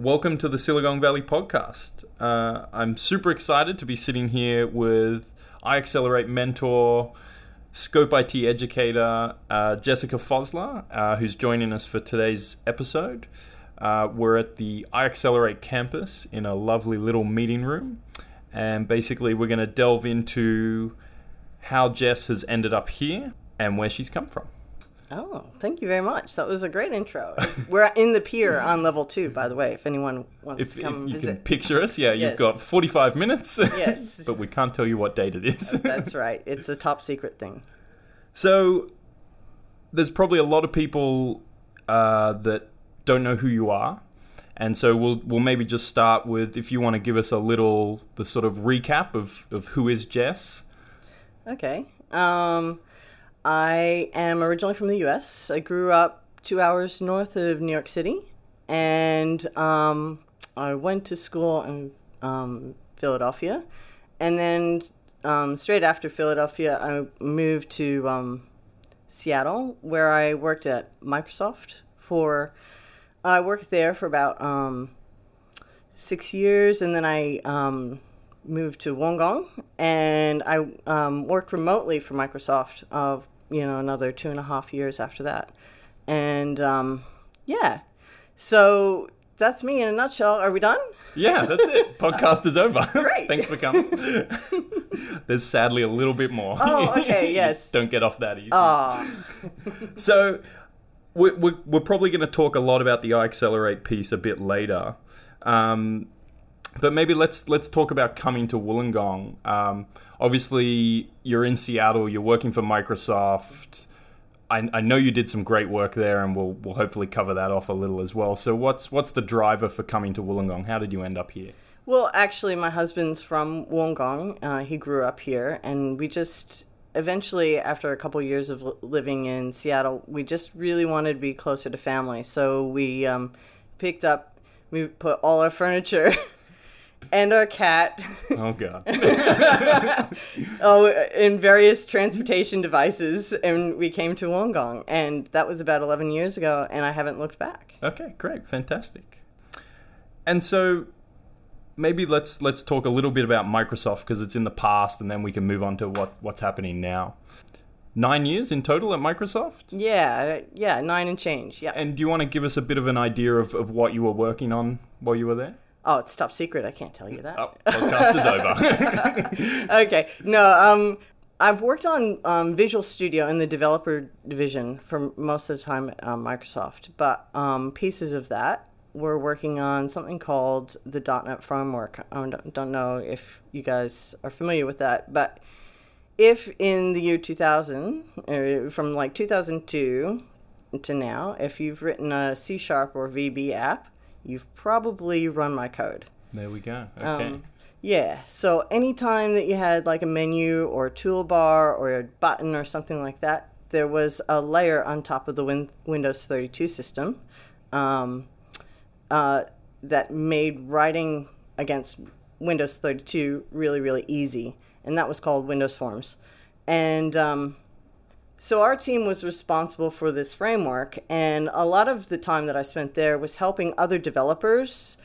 welcome to the Silicon Valley podcast. Uh, I'm super excited to be sitting here with iAccelerate mentor, Scope IT educator, uh, Jessica Fosler, uh, who's joining us for today's episode. Uh, we're at the iAccelerate campus in a lovely little meeting room, and basically, we're going to delve into how Jess has ended up here and where she's come from. Oh, thank you very much. That was a great intro. We're in the pier on level two, by the way, if anyone wants If, to come you visit. can picture us, yeah, you've got 45 minutes. Yes. but we can't tell you what date it is. That's right. It's a top secret thing. So there's probably a lot of people uh, that don't know who you are, and so we'll we'll maybe just start with if you want to give us a little the sort of recap of of who is Jess. Okay. Um, I am originally from the U.S. I grew up two hours north of New York City, and um, I went to school in um, Philadelphia, and then um, straight after Philadelphia, I moved to um, Seattle, where I worked at Microsoft for. I worked there for about um, six years, and then I um, moved to Wollongong, and I worked remotely for Microsoft of you know another two and a half years after that, and um, yeah, so that's me in a nutshell. Are we done? Yeah, that's it. Podcast is over. Great. Thanks for coming. There's sadly a little bit more. Oh, okay, yes. Don't get off that easy. Ah, So we're, we're, we're probably going to talk a lot about the iAccelerate piece a bit later. Um, but maybe let's let's talk about coming to Wollongong. Um, obviously, you're in Seattle. You're working for Microsoft. I, I know you did some great work there, and we'll we'll hopefully cover that off a little as well. So, what's what's the driver for coming to Wollongong? How did you end up here? well, actually, my husband's from Wollongong. Uh, he grew up here, and we just eventually, after a couple years of living in Seattle, we just really wanted to be closer to family. So we um, picked up, we put all our furniture. And our cat, Oh God! oh, in various transportation devices, and we came to Wollongong, and that was about eleven years ago, and I haven't looked back. Okay, great, fantastic. And so maybe let's let's talk a little bit about Microsoft because it's in the past, and then we can move on to what what's happening now. Nine years in total at Microsoft. Yeah, yeah, nine and change. Yeah. And do you want to give us a bit of an idea of, of what you were working on while you were there? Oh, it's top secret. I can't tell you that. Oh, podcast is over. okay. No, um, I've worked on um, Visual Studio in the developer division for most of the time at um, Microsoft, but um, pieces of that we're working on something called the .NET Framework. I don't, don't know if you guys are familiar with that, but if in the year 2000, uh, from like 2002 to now, if you've written a C Sharp or VB app, you've probably run my code. there we go. Okay. Um, yeah. So anytime that you had like a menu or a toolbar or a button or something like that, there was a layer on top of the Win- Windows 32 system um, uh, that made writing against Windows 32 really, really easy. And that was called Windows Forms. And um, so our team was responsible for this framework, and a lot of the time that I spent there was helping other developers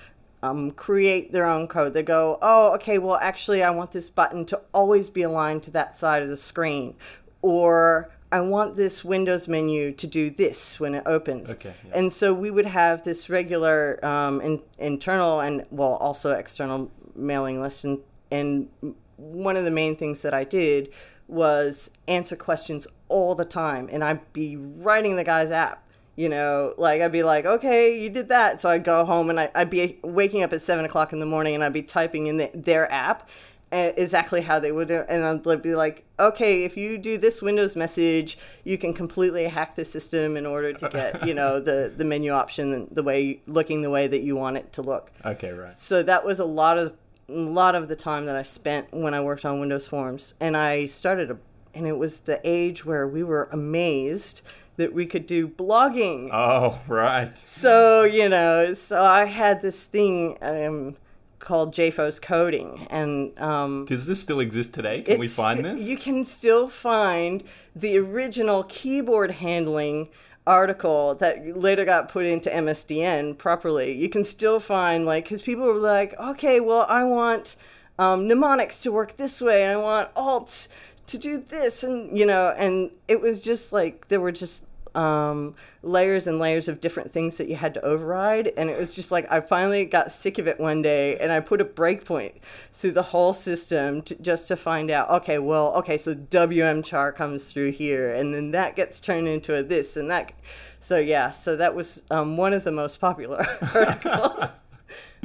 um, create their own code. They go, oh, okay, well, actually, I want this button to always be aligned to that side of the screen, or I want this Windows menu to do this when it opens. Okay, yeah. And so we would have this regular um, in, internal and, well, also external mailing list. And, and one of the main things that I did was answer questions all the time. And I'd be writing the guy's app. You know, like I'd be like, okay, you did that. So I'd go home and I, I'd be waking up at seven o'clock in the morning and I'd be typing in the, their app uh, exactly how they would do it. And I'd be like, okay, if you do this Windows message, you can completely hack the system in order to get, you know, the, the menu option the way, looking the way that you want it to look. okay, right. So that was a lot of a lot of the time that I spent when I worked on Windows Forms, and I started a, and it was the age where we were amazed that we could do blogging. Oh, right. So you know, so I had this thing um, called JFO's coding, and um, Does this still exist today? Can we find this? You can still find the original keyboard handling article that later got put into MSDN properly, you can still find like because people were like, okay, well, I want um, mnemonics to work this way, and I want alt to do this, and you know, and it was just like there were just um, layers and layers of different things that you had to override. And it was just like, I finally got sick of it one day and I put a breakpoint through the whole system to, just to find out, okay, well, okay, so WM char comes through here and then that gets turned into a this and that. So, yeah, so that was um, one of the most popular articles.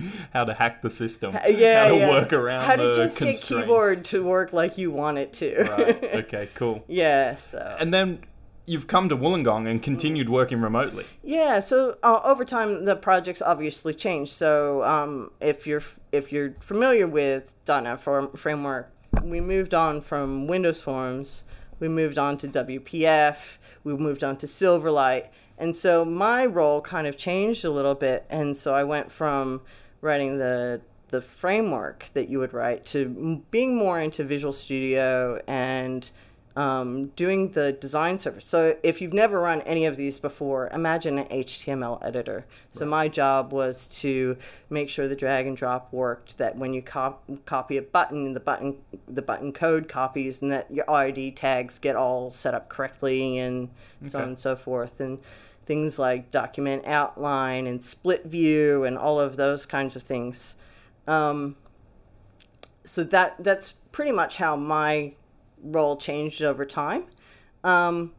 how to hack the system. Yeah, how to yeah. work around How to just get keyboard to work like you want it to. Right. Okay. Cool. yeah, so. And then you've come to Wollongong and continued working remotely. Yeah, so uh, over time the projects obviously changed. So um, if you're if you're familiar with .NET Form- framework, we moved on from Windows Forms, we moved on to WPF, we moved on to Silverlight, and so my role kind of changed a little bit. And so I went from writing the the framework that you would write to being more into Visual Studio and um, doing the design service. So if you've never run any of these before, imagine an HTML editor. So my job was to make sure the drag and drop worked. That when you cop- copy a button, the button the button code copies, and that your ID tags get all set up correctly, and so on and so forth, and things like document outline and split view and all of those kinds of things. Um, so that that's pretty much how my role changed over time. Um,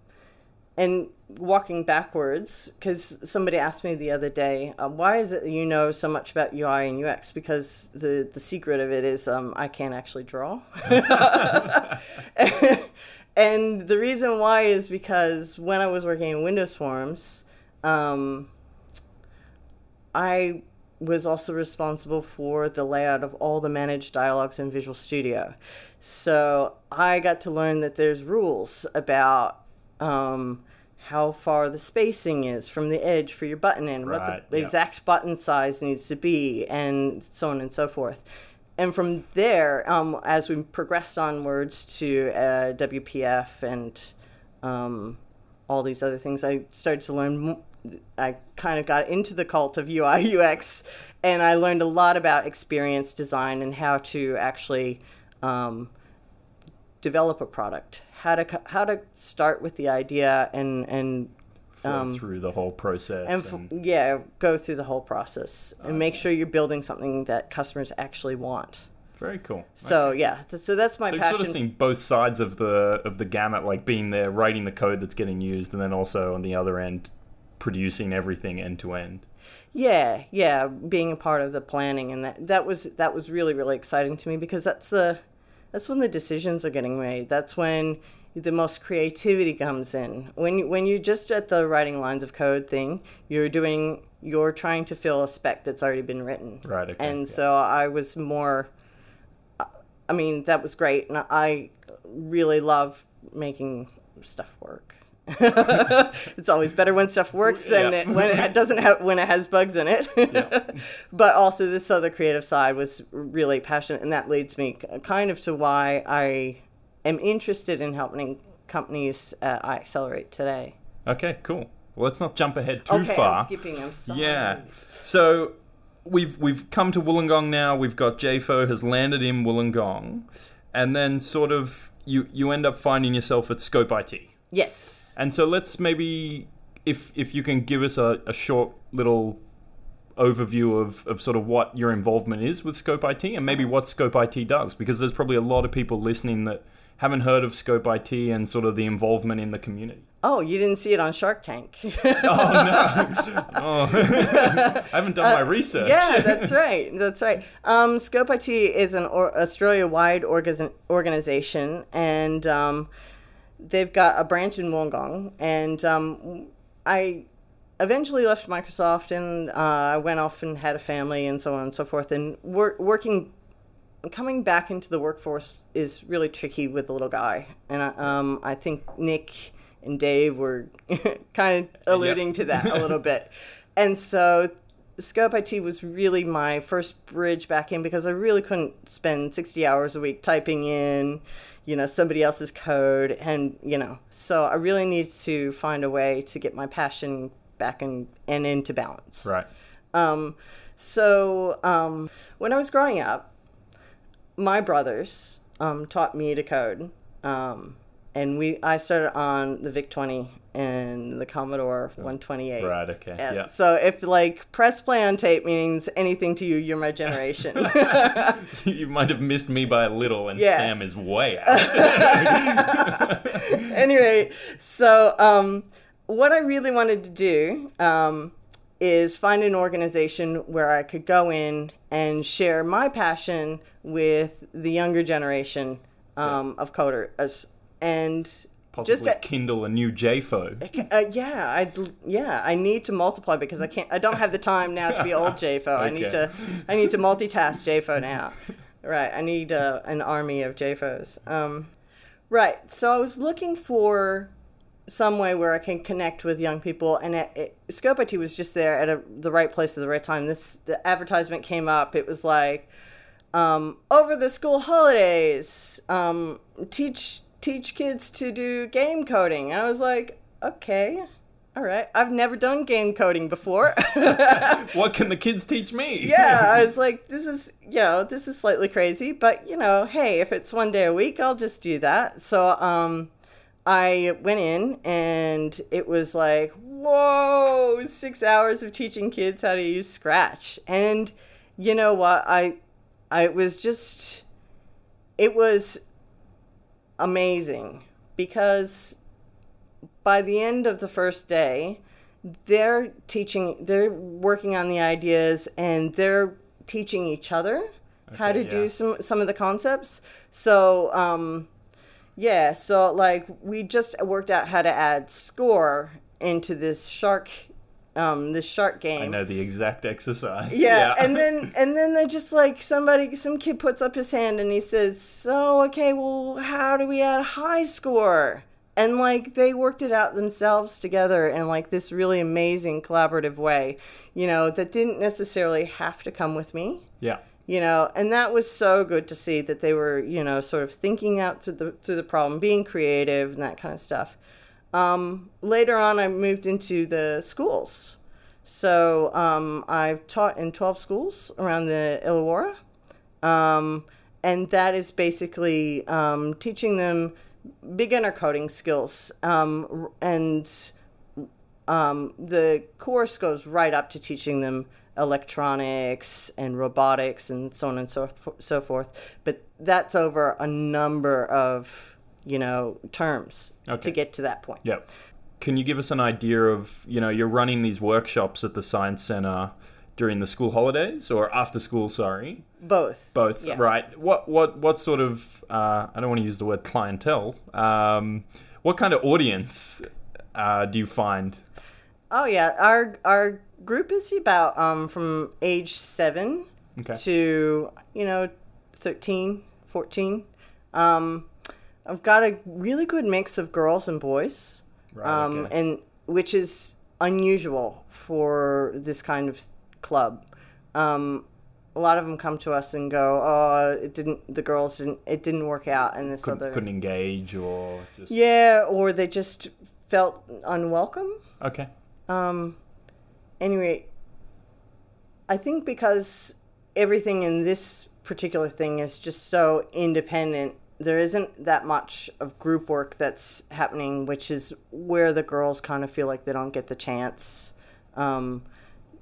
and walking backwards, because somebody asked me the other day, uh, why is it you know so much about UI and UX? Because the, the secret of it is um, I can't actually draw. and the reason why is because when I was working in Windows Forms, um, I was also responsible for the layout of all the managed dialogues in Visual Studio. So I got to learn that there's rules about um, how far the spacing is from the edge for your button and Right, what the yeah. exact button size needs to be, and so on and so forth. And from there, um, as we progressed onwards to uh, WPF and um, all these other things, I started to learn. I kind of got into the cult of UI UX, and I learned a lot about experience design and how to actually um, develop a product. How to how to start with the idea and and Flow um, through the whole process. and And, yeah, go through the whole process and make sure you're building something that customers actually want. very cool. So yeah, th- so that's my So passion. sort of seen both sides of the of the gamut, like being there, writing the code that's getting used, and then also on the other end, producing everything end to end. Yeah, yeah, being a part of the planning and that that was that was really really exciting to me because that's the that's when the decisions are getting made. That's when the most creativity comes in. When when you're just at the writing lines of code thing, you're doing you're trying to fill a spec that's already been written. Right, okay, and yeah. so I was more I mean, that was great and I really love making stuff work. it's always better when stuff works than Yeah. it, when it doesn't have when it has bugs in it. but also this other creative side was really passionate, and that leads me kind of to why I am interested in helping companies at iAccelerate today. Okay, cool. Well, let's not jump ahead too okay, far. I'm skipping. I'm sorry. Yeah. So we've we've come to Wollongong now. We've got JFO has landed in Wollongong, and then sort of you you end up finding yourself at Scope IT. Yes. And so let's maybe if if you can give us a, a short little overview of, of sort of what your involvement is with Scope IT and maybe what Scope IT does because there's probably a lot of people listening that haven't heard of Scope IT and sort of the involvement in the community. Oh, you didn't see it on Shark Tank. Oh no! oh. I haven't done my research. Uh, yeah, that's right. That's right. Um, Scope IT is an or- Australia-wide orga- organization, and um, they've got a branch in Wollongong. And um, I eventually left Microsoft, and uh, I went off and had a family, and so on and so forth. And wor- working, coming back into the workforce is really tricky with a little guy. And I, um, I think Nick and Dave were kind of alluding to that a little bit. And so Scope IT was really my first bridge back in because I really couldn't spend 60 hours a week typing in, you know, somebody else's code. And, you know, so I really need to find a way to get my passion back in, and into balance. Right. Um, so um, when I was growing up, my brothers um, taught me to code. Um, and we I started on the VIC 20 and the Commodore 128. Right. Okay. And Yeah. So if like press play on tape means anything to you, you're my generation. you might have missed me by a little, and Yeah. Sam is way out. anyway, so um, what I really wanted to do um, is find an organization where I could go in and share my passion with the younger generation um, of coders. And Possibly Just kindle a new JFO. uh, yeah, I yeah, I need to multiply because I can't. I don't have the time now to be old JFO. I need to. I need to multitask JFO now. Right. I need uh, an army of JFOs. Um, right. So I was looking for some way where I can connect with young people, and it, it, Scope IT was just there at a, the right place at the right time. This the advertisement came up. It was like um, over the school holidays, um, teach teach kids to do game coding. I was like, okay, all right. I've never done game coding before. What can the kids teach me? yeah, I was like, this is you know, this is slightly crazy, but you know, hey, if it's one day a week, I'll just do that. So um, I went in and it was like, whoa, six hours of teaching kids how to use Scratch, and you know what, I, I was just, it was amazing because by the end of the first day, they're teaching, they're working on the ideas and they're teaching each other how Okay, to do some some of the concepts. So, um, yeah, so like we just worked out how to add score into this shark, um, this shark game. I know the exact exercise. Yeah, and then and then they're just like somebody, some kid puts up his hand and he says, "So okay, well, how do we add high score?" And like they worked it out themselves together in like this really amazing collaborative way, you know, that didn't necessarily have to come with me yeah. you know and that was so good to see that they were you know sort of thinking out through the through the problem being creative and that kind of stuff um, later on i moved into the schools. So um, i've taught in 12 schools around the illawarra. Um, and that is basically um, teaching them beginner coding skills. Um, and um, the course goes right up to teaching them electronics and robotics and so on and so, so forth. But that's over a number of, you know, terms Okay. to get to that point. Yeah. Can you give us an idea of, you know, you're running these workshops at the Science Center during the school holidays or after school, sorry? Both. Both, Yeah. right. What what what sort of uh, I don't want to use the word clientele. Um, what kind of audience uh, do you find? Oh yeah, our our group is about um, from age seven Okay. to you know 13 14 um, i've got a really good mix of girls and boys Right, um, okay. and which is unusual for this kind of club um, a lot of them come to us and go oh it didn't the girls didn't it didn't work out and this Couldn't, other couldn't engage or just yeah or they just felt unwelcome okay. um, anyway, I think because everything in this particular thing is just so independent, there isn't that much of group work that's happening, which is where the girls kind of feel like they don't get the chance um,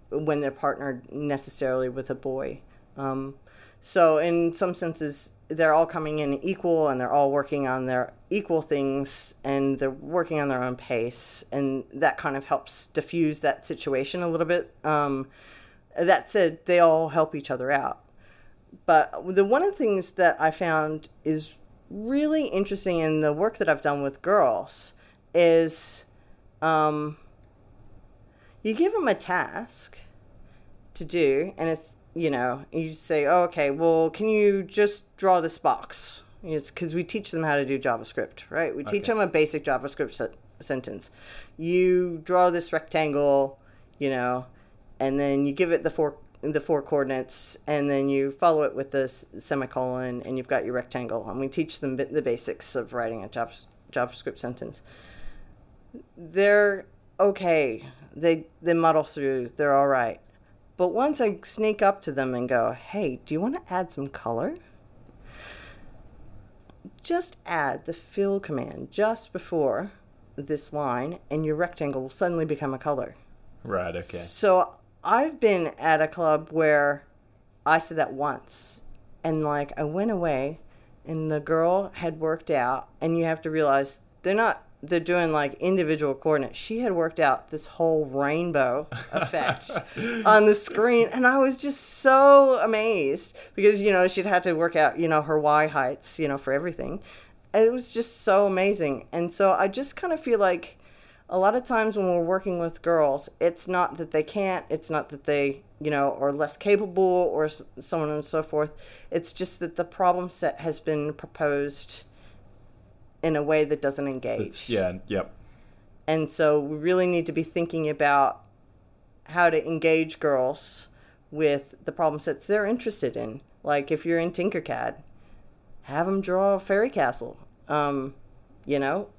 when they're partnered necessarily with a boy. Um, so, in some senses, they're all coming in equal and they're all working on their equal things and they're working on their own pace. And that kind of helps diffuse that situation a little bit. Um, that said, they all help each other out. But the one of the things that I found is really interesting in the work that I've done with girls is um, you give them a task to do, and it's you know you say, oh, okay, well, can you just draw this box? It's because we teach them how to do JavaScript, right? We teach them a basic JavaScript se- sentence. You draw this rectangle, you know, and then you give it the four the four coordinates, and then you follow it with this semicolon, and you've got your rectangle. And we teach them the basics of writing a JavaScript sentence. They're okay. They they muddle through. They're all right. But once I sneak up to them and go, "Hey, do you want to add some color?" Just add the fill command just before this line, and your rectangle will suddenly become a color. Right. Okay. So I've been at a club where I said that once, and like I went away, and the girl had worked out, and you have to realize they're not they're doing like individual coordinates. She had worked out this whole rainbow effect on the screen, and I was just so amazed because you know she'd had to work out you know her y heights you know for everything. It was just so amazing, and so I just kind of feel like a lot of times when we're working with girls, it's not that they can't, it's not that they, you know, are less capable or so on and so forth. It's just that the problem set has been proposed in a way that doesn't engage. It's, yeah, yep. And so we really need to be thinking about how to engage girls with the problem sets they're interested in. Like if you're in Tinkercad, have them draw a fairy castle. Um, you know,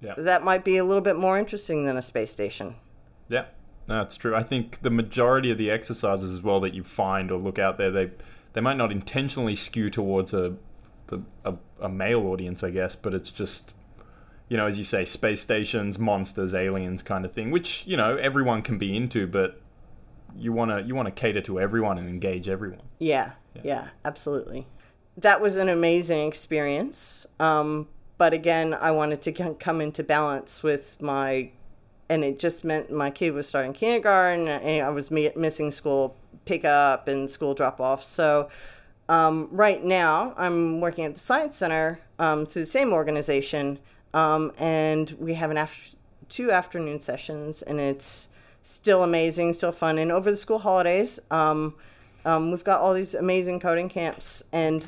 yeah. that might be a little bit more interesting than a space station. Yeah, that's true. I think the majority of the exercises as well that you find or look out there, they they might not intentionally skew towards a a, a male audience, I guess, but it's just you know, as you say, space stations, monsters, aliens, kind of thing, which you know everyone can be into, but you want to you want to cater to everyone and engage everyone. Yeah, yeah, yeah, absolutely. That was an amazing experience. Um, but again, I wanted to come into balance with my, and it just meant my kid was starting kindergarten, and I was missing school pickup and school drop off. So um, right now, I'm working at the Science Center um, through the same organization, um, and we have an after two afternoon sessions, and it's still amazing, still fun. And over the school holidays, um, um, we've got all these amazing coding camps, and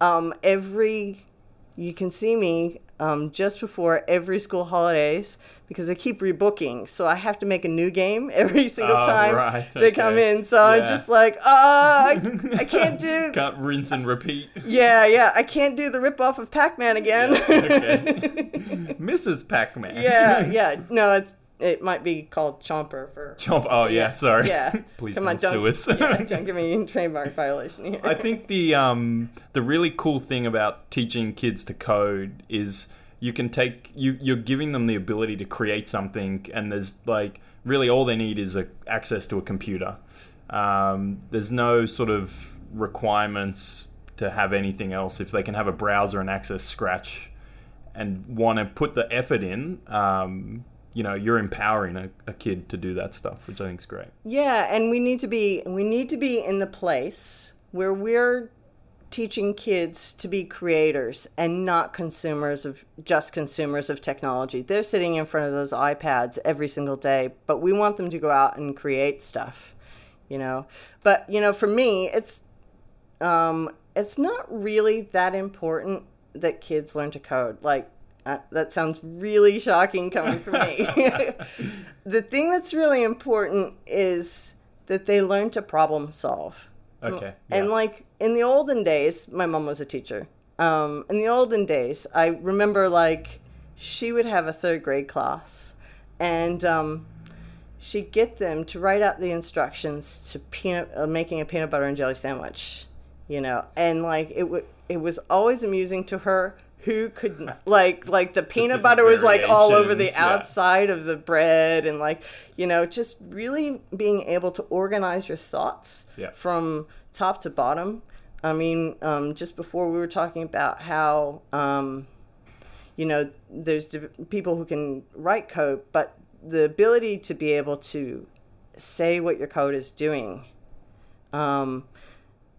um, every you can see me um, just before every school holidays because they keep rebooking. So I have to make a new game every single oh, time right. they come in. So yeah. I'm just like, ah, I, I can't do. Can't rinse and repeat. Yeah, yeah. I can't do the ripoff of Pac Man again. Yeah, okay. Mrs. Pac Man. yeah, yeah. No, it's it might be called Chomper for Chomp. Oh yeah, sorry. Yeah, please Come don't on, sue us. yeah, don't give me a trademark violation here. I think the um the really cool thing about teaching kids to code is you can take you you're giving them the ability to create something, and there's like really all they need is a, access to a computer. Um, there's no sort of requirements to have anything else if they can have a browser and access Scratch and want to put the effort in. Um, you know you're empowering a, a kid to do that stuff which i think is great. Yeah and we need to be we need to be in the place where we're teaching kids to be creators and not consumers of just consumers of technology. They're sitting in front of those ipads every single day but we want them to go out and create stuff you know? But you know for me it's um it's not really that important that kids learn to code. Like uh, that sounds really shocking coming from me. the thing that's really important is that they learn to problem solve. Okay. Yeah. And like in the olden days, my mom was a teacher. Um, in the olden days, I remember like she would have a third grade class, and um, she'd get them to write out the instructions to peanut uh, making a peanut butter and jelly sandwich, you know, and like it would it was always amusing to her who could like like the peanut butter was like all over the outside yeah. of the bread and like you know just really being able to organize your thoughts yeah. from top to bottom i mean um, just before we were talking about how um, you know there's people who can write code but the ability to be able to say what your code is doing um,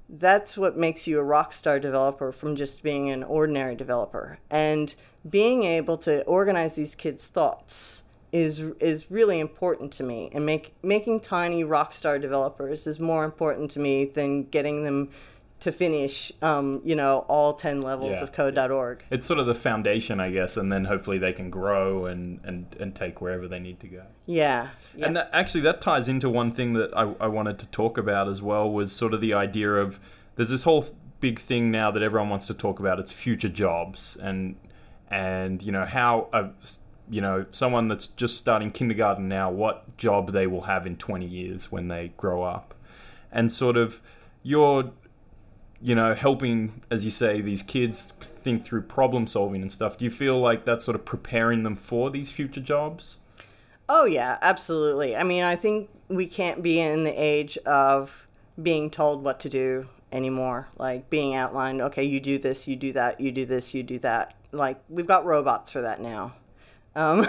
that's what makes you a rock star developer from just being an ordinary developer. And being able to organize these kids' thoughts is is really important to me. And make making tiny rock star developers is more important to me than getting them to finish, um, you know, all 10 levels Yeah, of code.org. It's sort of the foundation, I guess, and then hopefully they can grow and, and, and take wherever they need to go. Yeah. yeah. And that, actually, that ties into one thing that I, I wanted to talk about as well was sort of the idea of there's this whole big thing now that everyone wants to talk about. It's future jobs and and you know how a, you know someone that's just starting kindergarten now, what job they will have in 20 years when they grow up, and sort of you're you know helping as you say these kids think through problem solving and stuff. Do you feel like that's sort of preparing them for these future jobs? Oh yeah, absolutely. I mean, I think we can't be in the age of being told what to do anymore. Like being outlined, okay, you do this, you do that, you do this, you do that. Like we've got robots for that now. Um,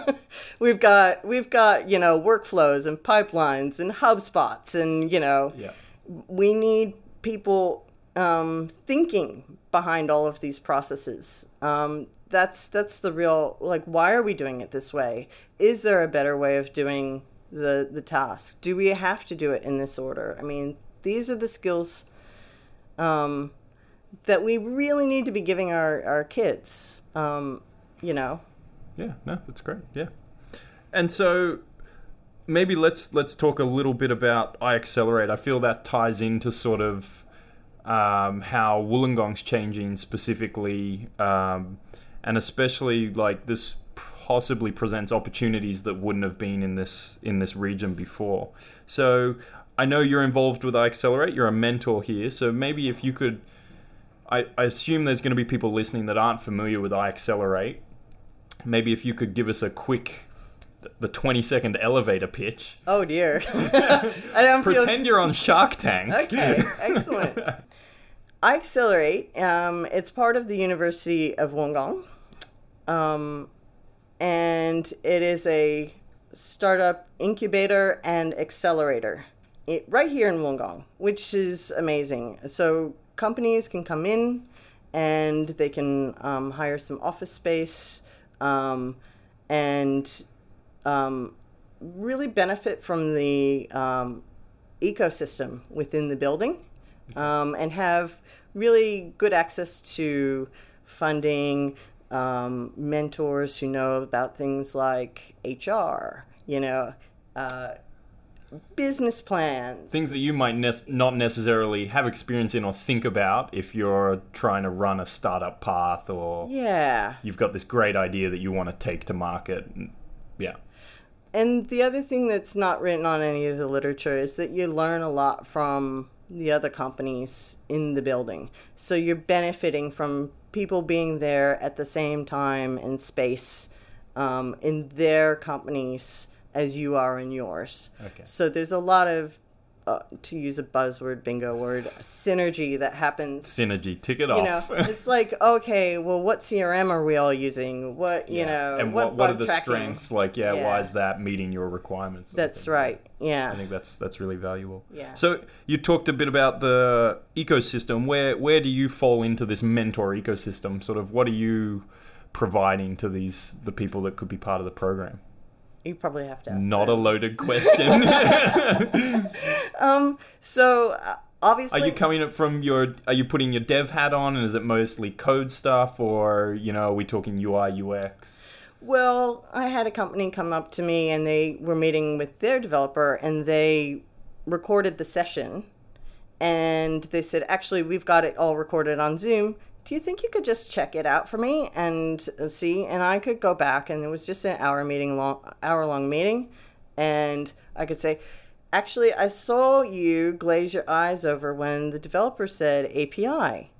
we've got we've got you know workflows and pipelines and HubSpots and you know Yeah. we need people um, thinking behind all of these processes. Um, that's that's the real like. Why are we doing it this way? Is there a better way of doing the the task? Do we have to do it in this order? I mean, these are the skills um, that we really need to be giving our our kids. Um, you know, Yeah, no, that's great. Yeah, and so maybe let's let's talk a little bit about iAccelerate. I feel that ties into sort of um, how Wollongong's changing specifically, um, and especially like this possibly presents opportunities that wouldn't have been in this in this region before. So I know you're involved with iAccelerate. You're a mentor here, so maybe if you could. I, I assume there's going to be people listening that aren't familiar with iAccelerate maybe if you could give us a quick the 20 second elevator pitch oh dear, I don't feel pretend you're on shark tank Okay, excellent. iAccelerate. Um, it's part of the University of Wollongong, um, and it is a startup incubator and accelerator it, right here in Wollongong, which is amazing. So companies can come in and they can um, hire some office space um, and um, really benefit from the um, ecosystem within the building um, and have really good access to funding, um, mentors who know about things like HR, you know, uh, business plans. things that you might ne- not necessarily have experience in or think about if you're trying to run a startup path or Yeah. you've got this great idea that you want to take to market yeah And the other thing that's not written on any of the literature is that you learn a lot from the other companies in the building. So you're benefiting from people being there at the same time and space um, in their companies as you are in yours. Okay. So there's a lot of, uh, to use a buzzword bingo word, synergy that happens synergy tick it you know, it's like okay, well, what CRM are we all using? What you know, and what, what, what are the tracking? strengths like yeah, Yeah. why is that meeting your requirements That's right yeah I think that's that's really valuable. Yeah. So you talked a bit about the ecosystem. Where where do you fall into this mentor ecosystem? Sort of what are you providing to these the people that could be part of the program? You probably have to ask. Not that. a loaded question. um, So uh, obviously, are you coming up from your? Are you putting your dev hat on, and is it mostly code stuff, or you know, are we talking UI UX? well, I had a company come up to me and they were meeting with their developer and they recorded the session, and they said, actually, we've got it all recorded on Zoom. Do you think you could just check it out for me and see? And I could go back, and it was just an hour meeting, long hour long meeting, and I could say, actually, I saw you glaze your eyes over when the developer said API.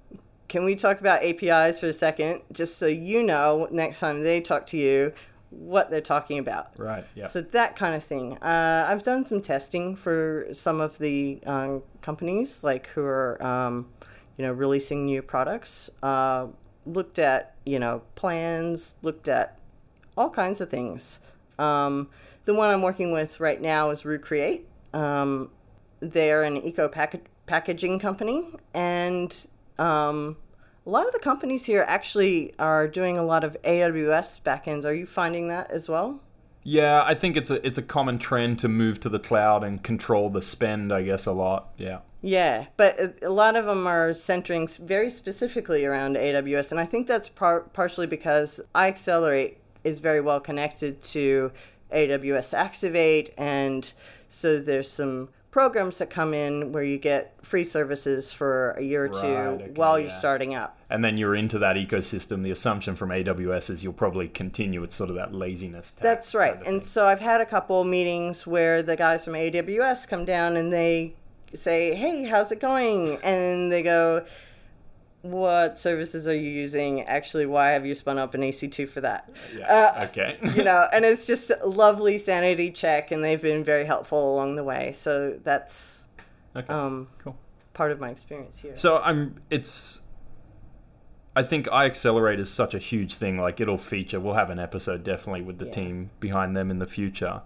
Can we talk about APIs for a second, just so you know next time they talk to you what they're talking about? Right. Yeah. So that kind of thing. Uh, I've done some testing for some of the um, companies, like who are, um, you know, releasing new products. Uh, looked at, you know, plans. Looked at all kinds of things. Um, the one I'm working with right now is Recreate. Um, they're an eco pack- packaging company, and um, a lot of the companies here actually are doing a lot of AWS backends. Are you finding that as well? Yeah, I think it's a it's a common trend to move to the cloud and control the spend. I guess a lot. Yeah. Yeah, but a- lot of them are centering very specifically around AWS, and I think that's par- partially because iAccelerate is very well connected to AWS Activate, and so there's some programs that come in where you get free services for a year or two okay, while you're yeah. starting up. And then you're into that ecosystem. The assumption from AWS is you'll probably continue. It's sort of that laziness. That's right. kind of And thing. so I've had a couple meetings where the guys from AWS come down and they say, "Hey, how's it going?" And they go, "What services are you using? Actually, why have you spun up an EC2 for that?" yeah. uh, okay. You know, and it's just a lovely sanity check and they've been very helpful along the way. So that's okay. um cool. part of my experience here. So I'm. It's. I think iAccelerate is such a huge thing. Like it'll feature. We'll have an episode definitely with the Yeah. team behind them in the future.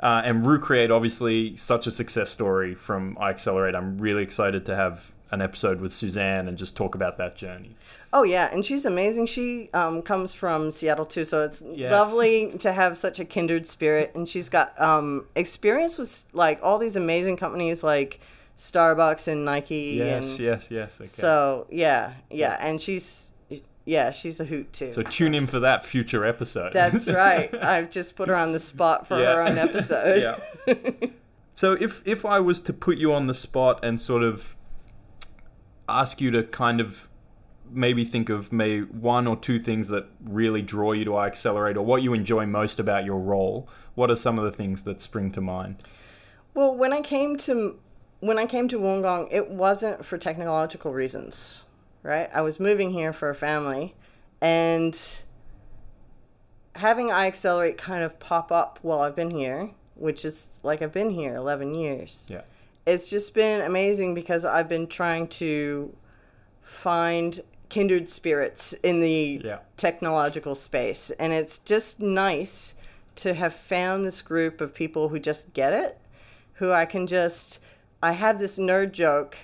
Uh, and RuCreate, obviously, such a success story from iAccelerate. I'm really excited to have an episode with Suzanne and just talk about that journey. Oh yeah, and she's amazing. She um, comes from Seattle too, so it's Yes. lovely to have such a kindred spirit. And she's got um, experience with like all these amazing companies like Starbucks and Nike. Yes, and yes, yes. Okay. So yeah, yeah, and she's yeah, she's a hoot too. So tune in for that future episode. That's right. I've just put her on the spot for Yeah. her own episode. yeah. so if if I was to put you on the spot and sort of ask you to kind of maybe think of maybe one or two things that really draw you to iAccelerate or what you enjoy most about your role, what are some of the things that spring to mind? Well, when I came to when I came to Wollongong, it wasn't for technological reasons, right? I was moving here for a family, and having iAccelerate kind of pop up while I've been here, which is like I've been here eleven years. Yeah. It's just been amazing because I've been trying to find kindred spirits in the Yeah. technological space. And it's just nice to have found this group of people who just get it, who I can just, I have this nerd joke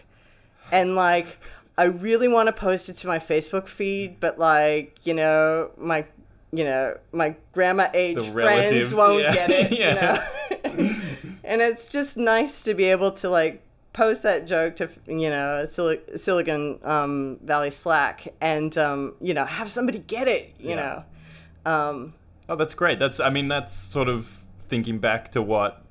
and like, I really want to post it to my Facebook feed, but like, you know, my, you know, my grandma age friends won't yeah. get it, Yeah. you know. And it's just nice to be able to like post that joke to you know Sil- Silicon um, Valley Slack and um, you know have somebody get it you Yeah. know um, Oh, that's great. That's I mean that's sort of thinking back to what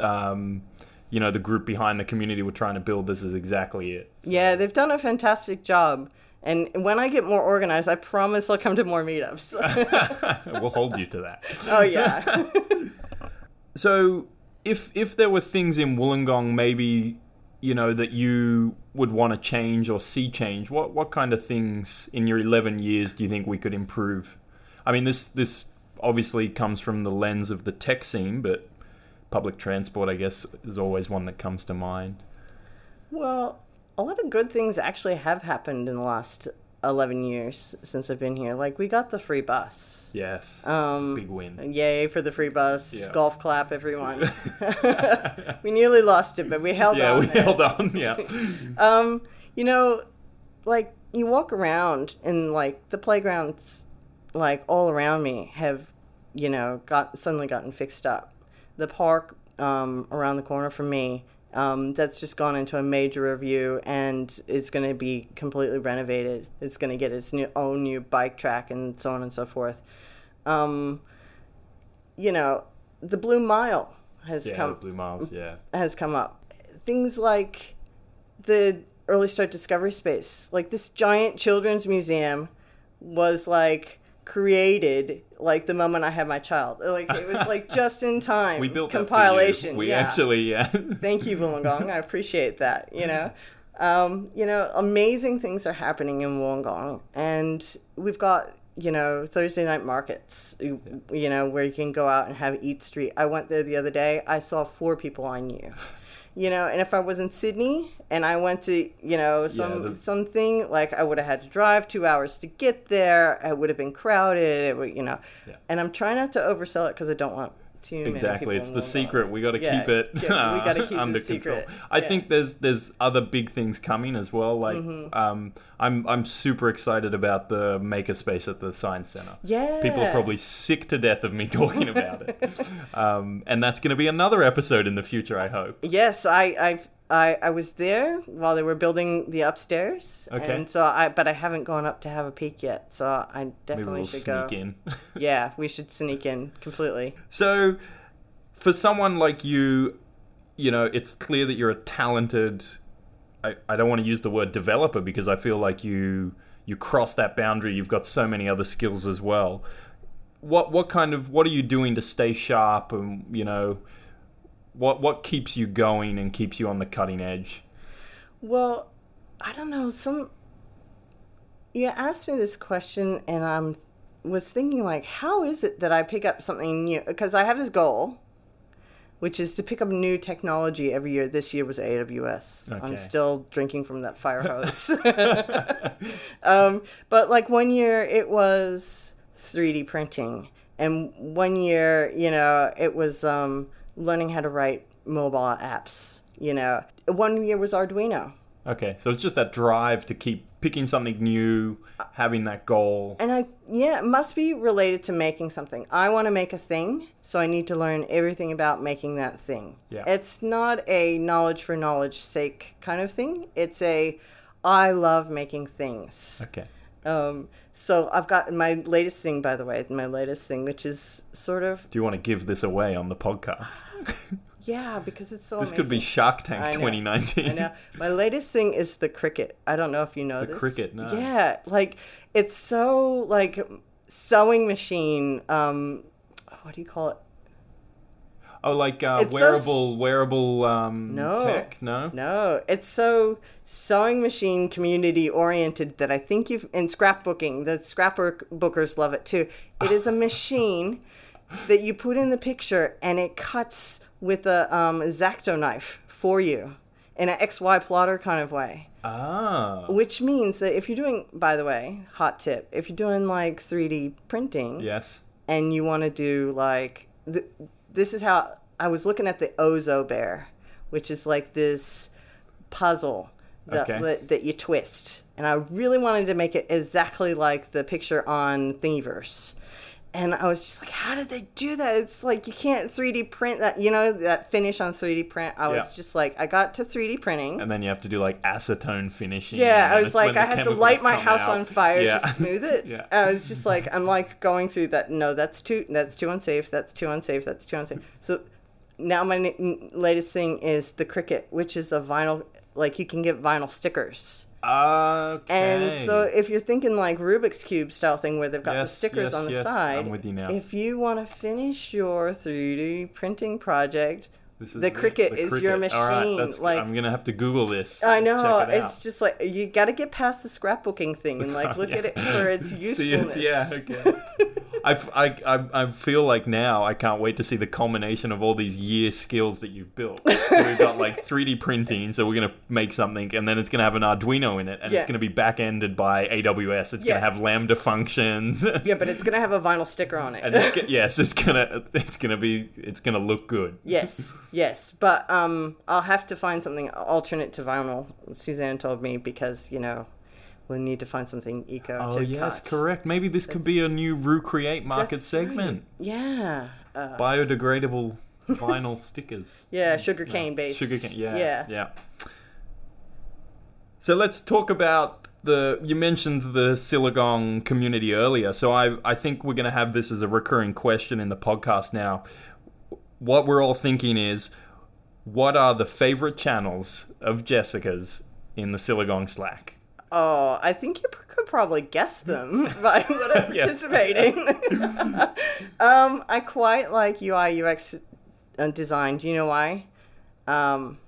um, you know the group behind the community were trying to build. This is exactly it. yeah they've done a fantastic job and when I get more organized I promise I'll come to more meetups we'll hold you to that. oh yeah So, if if there were things in Wollongong, maybe you know that you would want to change or see change, what what kind of things in your eleven years do you think we could improve? I mean, this this obviously comes from the lens of the tech scene, but public transport, I guess, is always one that comes to mind. well a lot of good things actually have happened in the last 11 years since I've been here like we got the free bus Yes, um, big win. Yay for the free bus. Yeah. Golf clap, everyone. we nearly lost it, but we held Yeah, on. Yeah, we there. held on. Yeah, Um, you know, like you walk around and like the playgrounds, like all around me, have, you know, got suddenly gotten fixed up. The park um, around the corner from me, um, that's just gone into a major review and it's going to be completely renovated. It's going to get its new own new bike track and so on and so forth. Um, you know, the Blue Mile has yeah, come Blue Miles. Yeah, has come up. Things like the early start discovery space, like this giant children's museum, was like created like the moment I had my child. Like it was like just in time. we built that for you. compilation. We yeah. actually, yeah. Thank you, Wollongong. I appreciate that. You know, um, you know, amazing things are happening in Wollongong, and we've got you know Thursday night markets. You, you know where you can go out and have eat street. I went there the other day. I saw four people I knew. You know, and if I was in Sydney and I went to you know some the- something like I would have had to drive two hours to get there. It would have been crowded. It would, you know, Yeah. and I'm trying not to oversell it because I don't want too Exactly, it's the secret. We got to Yeah, keep it yeah, we gotta keep the under secret. control. I Yeah. think there's there's other big things coming as well. Like Mm-hmm. um, I'm I'm super excited about the makerspace at the Science Center. Yeah. People are probably sick to death of me talking about it, um, and that's going to be another episode in the future. I hope. Yes, I I've, I I was there while they were building the upstairs. Okay. And so I but I haven't gone up to have a peek yet. So I definitely we'll should sneak go. in. Yeah, we should sneak in completely. So, for someone like you, you know, it's clear that you're a talented. I, I don't want to use the word developer because I feel like you you cross that boundary. You've got so many other skills as well. What what kind of what are you doing to stay sharp and you know what what keeps you going and keeps you on the cutting edge? Well, I don't know. Some you asked me this question, and I'm was thinking like, how is it that I pick up something new? Because I have this goal, which is to pick up new technology every year. This year was AWS. Okay. I'm still drinking from that fire hose. um, but like one year it was 3D printing, and one year, you know, it was um, learning how to write mobile apps. You know, one year was Arduino. Okay, so it's just that drive to keep picking something new, having that goal. And I, yeah, it must be related to making something. I want to make a thing, so I need to learn everything about making that thing. Yeah. It's not a knowledge for knowledge sake kind of thing. It's a, I love making things. Okay. Um, so I've got my latest thing, by the way, my latest thing, which is sort of, Do you want to give this away on the podcast? yeah, because it's so This could be amazing. Shark I Tank know. 2019. I know. My latest thing is the Cricut. I don't know if you know The this. Cricut, no. Yeah, like it's so like sewing machine. Um, what do you call it? Oh, like uh, It's so wearable, wearable um, No. tech? No. No, it's so sewing machine community oriented that I think you've in scrapbooking. The scrapbookers love it too. It is a machine that you put in the picture and it cuts with a um, X-Acto knife for you in an XY plotter kind of way. Ah. Which means that if you're doing, by the way, hot tip, if you're doing like 3D printing Yes. and you want to do like, th- this is how I was looking at the Ozo Bear, which is like this puzzle that, Okay. that, that you twist. And I really wanted to make it exactly like the picture on Thingiverse. And I was just like, how did they do that? It's like you can't 3D print that, you know, that finish on 3D print. I was Yeah. just like, I got to 3D printing. And then you have to do like acetone finishing. Yeah, I was like, I have to light my house out. on fire Yeah. to smooth it. Yeah. I was just like, I'm like going through that. No, that's too. That's too unsafe. That's too unsafe. That's too unsafe. So now my n- latest thing is the Cricut, which is a vinyl. Like you can get vinyl stickers. Okay. And so if you're thinking like Rubik's cube style thing where they've got Yes, the stickers yes, on the yes, side, you. If you want to finish your 3D printing project, the it, Cricut the is your Cricut. All right, machine, like- I'm gonna have to Google this. I know it it's just like you got to get past the scrapbooking thing and like oh, look Yeah. at it for its usefulness. it's, yeah, okay. I, I, I, I feel like now I can't wait to see the culmination of all these year skills that you've built. So we've got like 3D printing, so we're going to make something, and then it's going to have an Arduino in it, and Yeah. it's going to be back ended by AWS. It's Yeah. going to have Lambda functions. Yeah, but it's gonna have a vinyl sticker on it. and it's, yes, it's gonna it's gonna be it's gonna look good. yes, yes, but um, I'll have to find something alternate to vinyl. Suzanne told me because you know we'll need to find something eco. Oh to yes, cut. correct. Maybe this could be a new Rue Create market segment. Yeah, uh, Biodegradable vinyl stickers. yeah, sugar cane based. Sugar cane, yeah, yeah. yeah. So let's talk about the. You mentioned the Siligong community earlier, so I I think we're going to have this as a recurring question in the podcast now. What we're all thinking is, what are the favorite channels of Jessica's in the Siligong Slack? Oh, I think you could probably guess them by what I'm participating. um, I quite like UI UX uh, design. Do you know why? Um,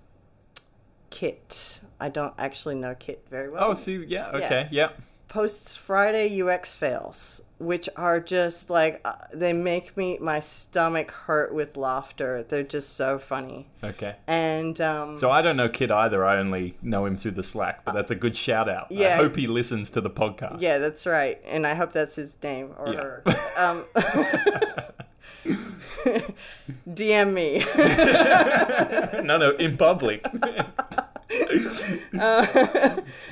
Kit. I don't actually know Kit very well. Oh, see, yeah, okay, yeah. Posts Friday UX fails, which are just like uh, they make me my stomach hurt with laughter. They're just so funny. Okay. And um, So I don't know Kit either. I only know him through the Slack, but that's a good shout out. Yeah. I hope he listens to the podcast. Yeah, that's right. And I hope that's his name or Yeah. her. Um, DM me. no, no, in public.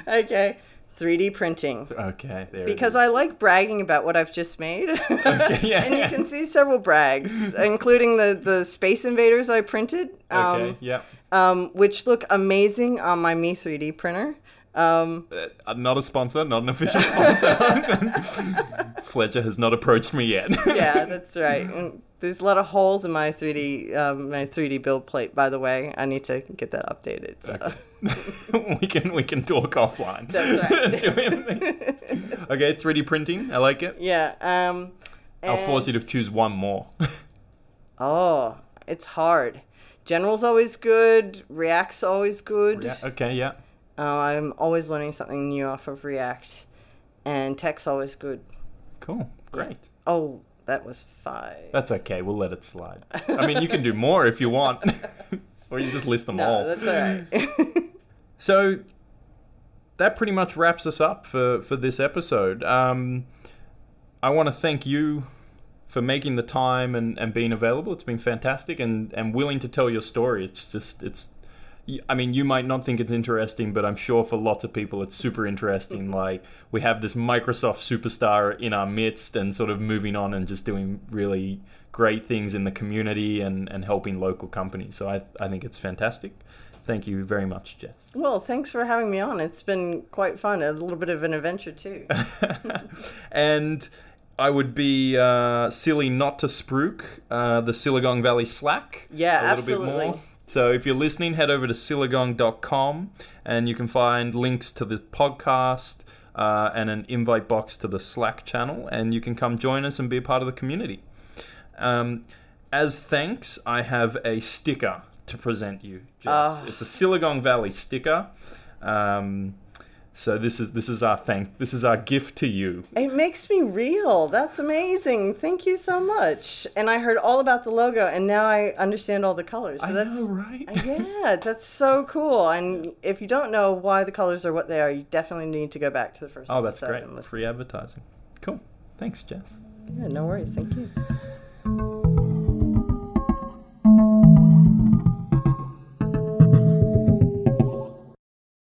okay. 3D printing. okay, there. Because I like bragging about what I've just made. okay, yeah. and you can see several brags, including the, the Space Invaders I printed, um, okay, yeah. um, which look amazing on my Me 3D printer. Um, Uh, not a sponsor, not an official sponsor. Fletcher has not approached me yet. yeah, that's right. There's a lot of holes in my 3D um, my 3D build plate. By the way, I need to get that updated. So. we can we can talk offline. That's right. Okay, 3D printing. I like it. Yeah. Um, I'll force you to choose one more. Oh, it's hard. General's always good. React's always good. yeah. Okay. Yeah. Uh, I'm always learning something new off of React, and Tech's always good. Cool. Great. Oh, that was five. That's okay. We'll let it slide. I mean, you can do more if you want, or you just list them no, all. that's all right. So that pretty much wraps us up for, for this episode. Um, I want to thank you for making the time and, and being available. It's been fantastic and, and willing to tell your story. It's just, it's, I mean, you might not think it's interesting, but I'm sure for lots of people it's super interesting. like, we have this Microsoft superstar in our midst and sort of moving on and just doing really great things in the community and, and helping local companies. So I, I think it's fantastic. Thank you very much, Jess. well, thanks for having me on. It's been quite fun. A little bit of an adventure too. and I would be uh, silly not to spruik uh, the Siligong Valley Slack Yeah, a little absolutely. bit more. So if you're listening, head over to siligong.com and you can find links to the podcast uh, and an invite box to the Slack channel, and you can come join us and be a part of the community. Um, as thanks, I have a sticker to present you, Jess. Ah. It's a Siligong Valley sticker. Um, so this is this is our thank this is our gift to you. It makes me real. That's amazing. Thank you so much. And I heard all about the logo, and now I understand all the colors. So I that's know, right? yeah, that's so cool. And if you don't know why the colors are what they are, you definitely need to go back to the first. Oh, that's great. Free advertising. Cool. Thanks, Jess. Yeah, no worries. Thank you.